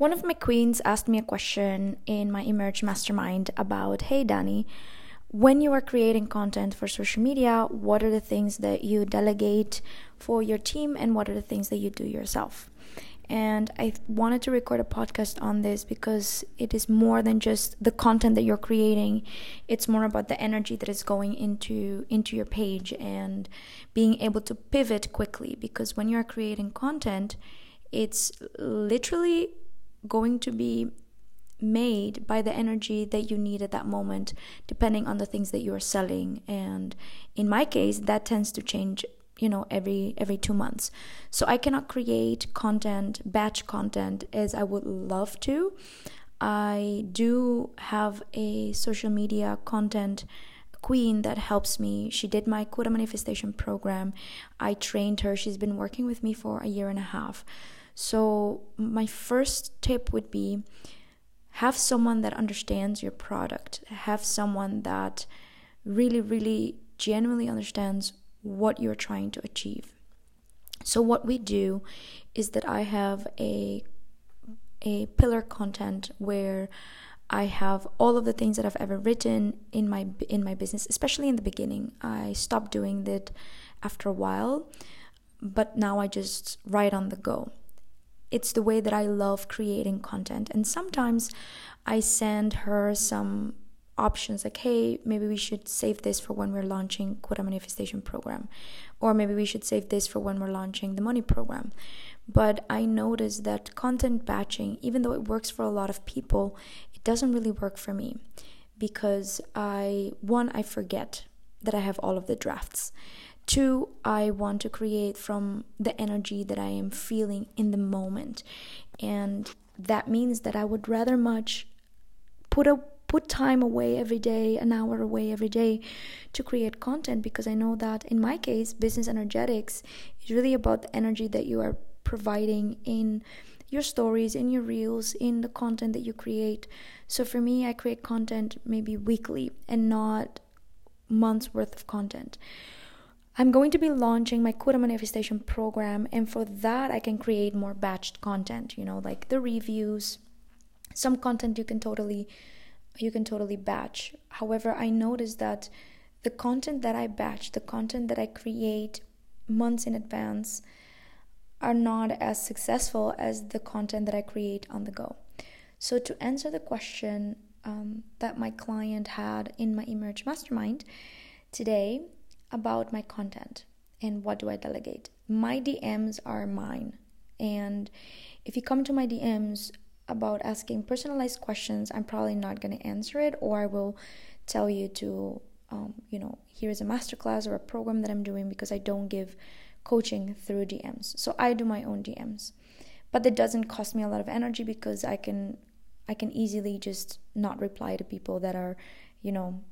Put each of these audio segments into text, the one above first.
One of my queens asked me a question in my Emerge Mastermind about Hey, Danny, when you are creating content for social media, what are the things that you delegate for your team and what are the things that you do yourself? And I wanted to record a podcast on this because it is more than just the content that you're creating. It's more about the energy that is going into into your page and being able to pivot quickly because when you're creating content, it's literally going to be made by the energy that you need at that moment, depending on the things that you are selling. And in my case, that tends to change you know every every 2 months. So i cannot create content batch content as i would love to. I do have a social media content queen that helps me. She did my quota manifestation program. I trained her. She's been working with me for a year and a half so, my first tip would be have someone that understands your product, have someone that really, really genuinely understands what you're trying to achieve. So, what we do is that I have a a pillar content where I have all of the things that I've ever written in my in my business, especially in the beginning. I stopped doing that after a while, but now I just write on the go it's the way that I love creating content. And sometimes I send her some options like, hey, maybe we should save this for when we're launching quota manifestation program, or maybe we should save this for when we're launching the money program. But I noticed that content batching, even though it works for a lot of people, it doesn't really work for me because I one I forget that I have all of the drafts. Two, I want to create from the energy that I am feeling in the moment. And that means that I would rather much put a put time away every day, an hour away every day to create content because I know that in my case, business energetics is really about the energy that you are providing in your stories, in your reels, in the content that you create. So for me, I create content maybe weekly and not months worth of content. I'm going to be launching my Kura manifestation program, and for that, I can create more batched content, you know, like the reviews. Some content you can totally you can totally batch. However, I noticed that the content that I batch, the content that I create months in advance, are not as successful as the content that I create on the go. So, to answer the question um, that my client had in my Emerge Mastermind today, about my content and what do I delegate. My DMs are mine. And if you come to my DMs about asking personalized questions, I'm probably not going to answer it, or I will tell you to, um, you know, here's a masterclass or a program that I'm doing because I don't give coaching through DMs. So I do my own DMs. But that doesn't cost me a lot of energy because I can I can easily just not reply to people that are, you know,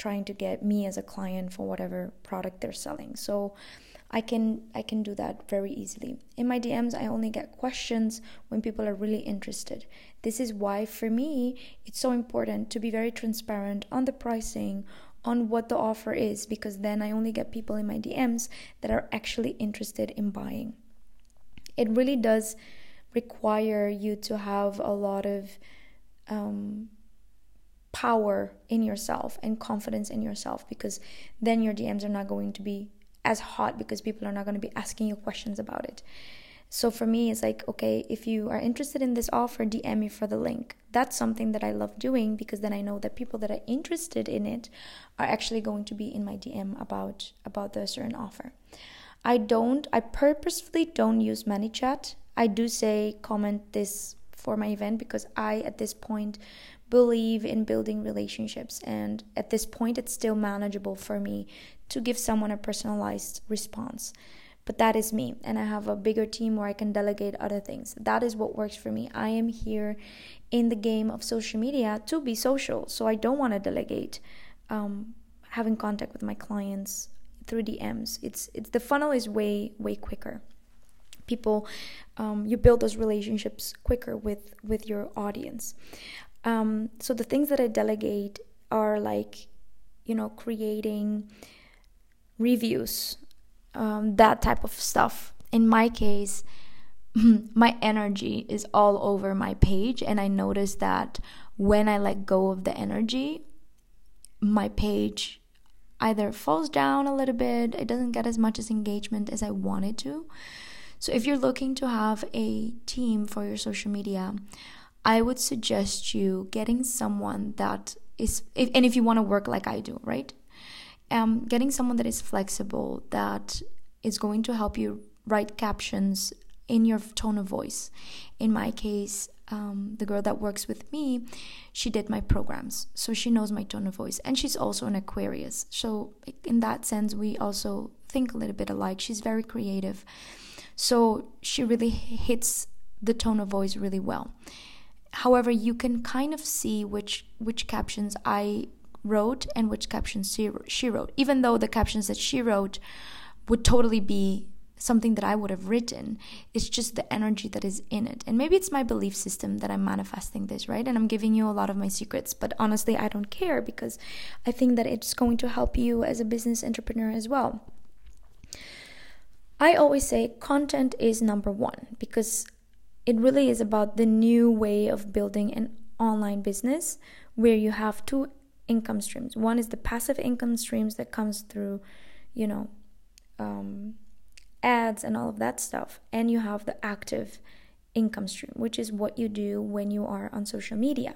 trying to get me as a client for whatever product they're selling. So I can I can do that very easily. In my DMs I only get questions when people are really interested. This is why for me it's so important to be very transparent on the pricing, on what the offer is because then I only get people in my DMs that are actually interested in buying. It really does require you to have a lot of um, power in yourself and confidence in yourself because then your DMs are not going to be as hot because people are not going to be asking you questions about it. So for me, it's like, okay, if you are interested in this offer, DM me for the link. That's something that I love doing because then I know that people that are interested in it are actually going to be in my DM about about the certain offer. I don't, I purposefully don't use ManyChat. I do say comment this for my event because I, at this point, believe in building relationships. And at this point, it's still manageable for me to give someone a personalized response. But that is me, and I have a bigger team where I can delegate other things. That is what works for me. I am here in the game of social media to be social, so I don't want to delegate um, having contact with my clients through DMs. It's it's the funnel is way way quicker. People, um, you build those relationships quicker with with your audience. Um, so the things that I delegate are like, you know, creating reviews, um, that type of stuff. In my case, my energy is all over my page and I notice that when I let go of the energy, my page either falls down a little bit, it doesn't get as much as engagement as I wanted to. So if you're looking to have a team for your social media, I would suggest you getting someone that is if, and if you want to work like I do, right? Um getting someone that is flexible that is going to help you write captions in your tone of voice. In my case, um, the girl that works with me, she did my programs, so she knows my tone of voice, and she's also an Aquarius. So in that sense, we also think a little bit alike. She's very creative, so she really hits the tone of voice really well. However, you can kind of see which which captions I wrote and which captions she, she wrote, even though the captions that she wrote would totally be something that I would have written. It's just the energy that is in it. And maybe it's my belief system that I'm manifesting this, right? And I'm giving you a lot of my secrets, but honestly, I don't care because I think that it's going to help you as a business entrepreneur as well. I always say content is number one because it really is about the new way of building an online business where you have two income streams. One is the passive income streams that comes through, you know, um, ads and all of that stuff. And you have the active income stream, which is what you do when you are on social media,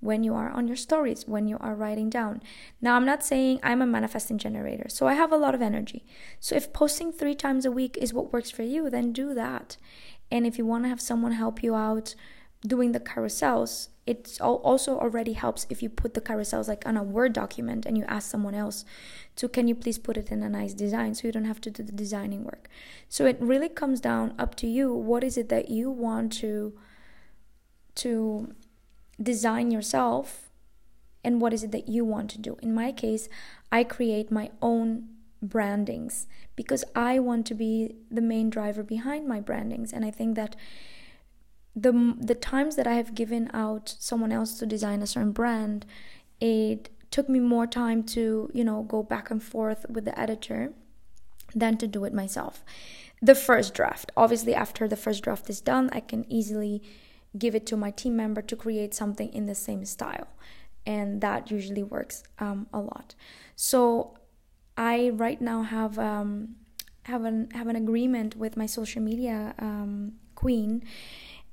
when you are on your stories, when you are writing down. Now, I'm not saying I'm a manifesting generator, so I have a lot of energy. So, if posting three times a week is what works for you, then do that. And if you want to have someone help you out doing the carousels, it also already helps if you put the carousels like on a word document and you ask someone else to can you please put it in a nice design? So you don't have to do the designing work. So it really comes down up to you. What is it that you want to to design yourself and what is it that you want to do? In my case i create my own brandings because i want to be the main driver behind my brandings. And i think that the the times that I have given out someone else to design a certain brand, it took me more time to you know go back and forth with the editor than to do it myself. The first draft, obviously, after the first draft is done, I can easily give it to my team member to create something in the same style, and that usually works um, a lot. So I right now have um, have an have an agreement with my social media um, queen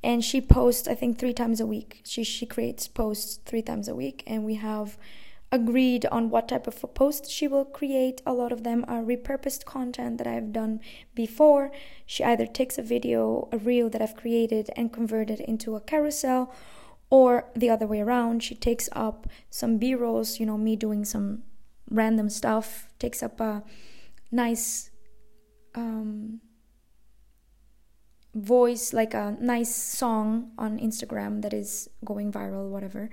and she posts i think three times a week. She she creates posts three times a week and we have agreed on what type of post she will create. A lot of them are repurposed content that i've done before. She either takes a video a reel that i've created and converted into a carousel or the other way around she takes up some b-rolls you know me doing some random stuff takes up a nice um, voice like a nice song on Instagram that is going viral, whatever.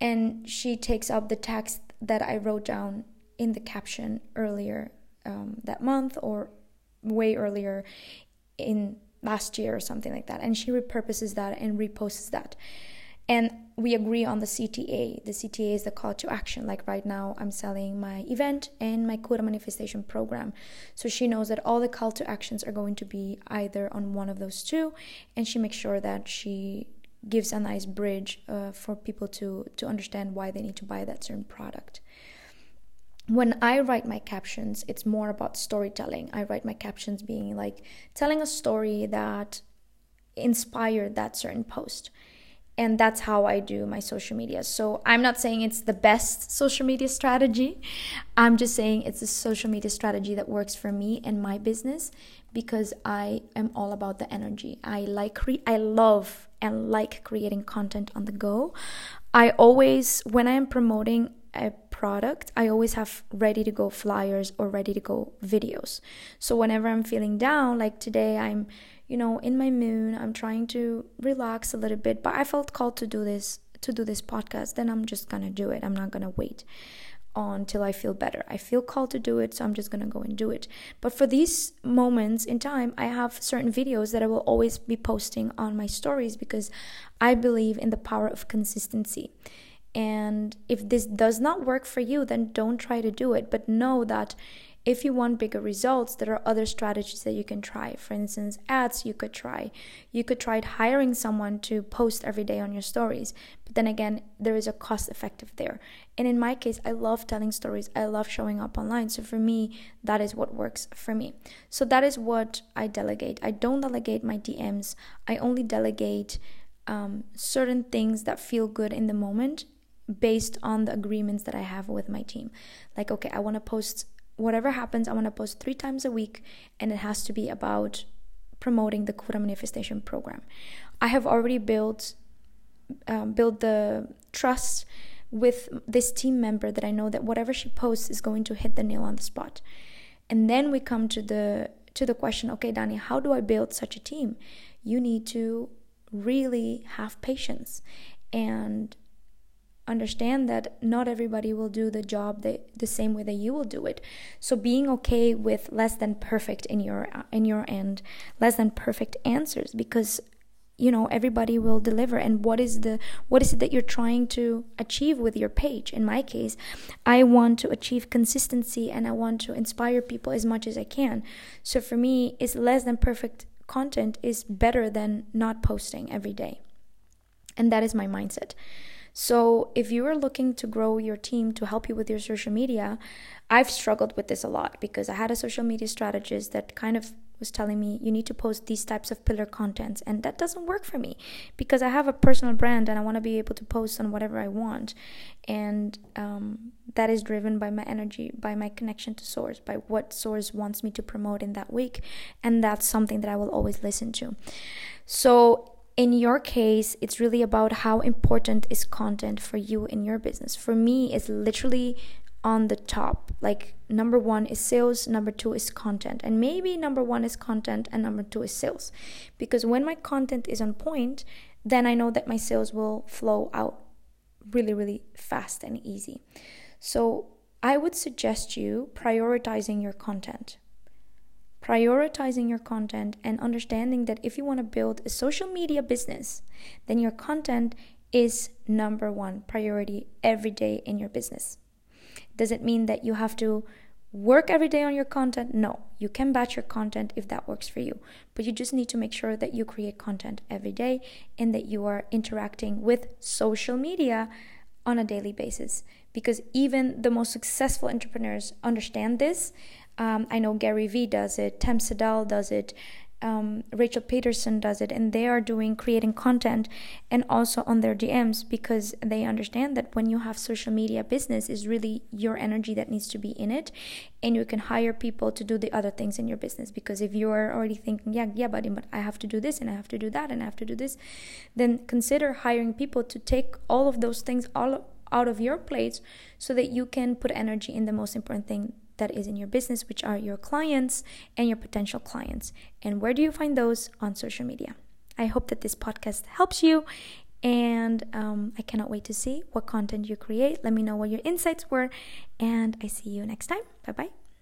And she takes up the text that I wrote down in the caption earlier um, that month or way earlier in last year or something like that. And she repurposes that and reposts that and we agree on the CTA. The CTA is the call to action. Like right now, I'm selling my event and my quota manifestation program. So she knows that all the call to actions are going to be either on one of those two, and she makes sure that she gives a nice bridge uh, for people to to understand why they need to buy that certain product. When I write my captions, it's more about storytelling. I write my captions being like telling a story that inspired that certain post and that's how I do my social media. So I'm not saying it's the best social media strategy. I'm just saying it's a social media strategy that works for me and my business because I am all about the energy. I like cre- I love and like creating content on the go. I always when I am promoting a product, I always have ready to go flyers or ready to go videos. So whenever I'm feeling down, like today I'm you know, in my moon. I'm trying to relax a little bit, but I felt called to do this to do this podcast. Then I'm just gonna do it. I'm not gonna wait until I feel better. I feel called to do it, so I'm just gonna go and do it. But for these moments in time, I have certain videos that I will always be posting on my stories because I believe in the power of consistency. And if this does not work for you, then don't try to do it. But know that If you want bigger results, there are other strategies that you can try. For instance, ads you could try. You could try hiring someone to post every day on your stories. But then again, there is a cost effective there. And in my case, I love telling stories. I love showing up online. So for me, that is what works for me. So that is what I delegate. I don't delegate my DMs. I only delegate um, certain things that feel good in the moment based on the agreements that I have with my team. Like, okay, I want to post whatever happens, I want to post three times a week, and it has to be about promoting the Kura Manifestation Program. I have already built um, built the trust with this team member that I know that whatever she posts is going to hit the nail on the spot. And then we come to the to the question, okay, Dani, how do I build such a team? You need to really have patience and understand that not everybody will do the job the, the same way that you will do it so being okay with less than perfect in your in your end less than perfect answers because you know everybody will deliver and what is the what is it that you're trying to achieve with your page in my case i want to achieve consistency and i want to inspire people as much as i can so for me it's less than perfect content is better than not posting every day. And that is my mindset. So, if you are looking to grow your team to help you with your social media, I've struggled with this a lot because I had a social media strategist that kind of was telling me you need to post these types of pillar contents and that doesn't work for me because i have a personal brand and i want to be able to post on whatever i want. And um, that is driven by my energy by my connection to source by what source wants me to promote in that week and that's something that i will always listen to. So in your case, it's really about how important is content for you in your business. For me, it's literally on the top. Like number one is sales, number two is content. And maybe number one is content and number two is sales. Because when my content is on point, then I know that my sales will flow out really, really fast and easy. So I would suggest you prioritizing your content. Prioritizing your content and understanding that if you want to build a social media business, then your content is number one priority every day in your business. Does it mean that you have to work every day on your content? No. You can batch your content if that works for you. But you just need to make sure that you create content every day and that you are interacting with social media on a daily basis. Because even the most successful entrepreneurs understand this. Um, I know Gary Vee does it, Tam Sadal does it, um, Rachel Pedersen does it, and they are doing creating content and also on their DMs because they understand that when you have social media business is really your energy that needs to be in it, and you can hire people to do the other things in your business. Because if you are already thinking, yeah, yeah, buddy, but I have to do this and I have to do that and I have to do this, then consider hiring people to take all of those things all out of your plates so that you can put energy in the most important thing that is in your business, which are your clients and your potential clients. And where do you find those? On social media. I hope that this podcast helps you. And um, I cannot wait to see what content you create. Let me know what your insights were. And I see you next time. Bye bye.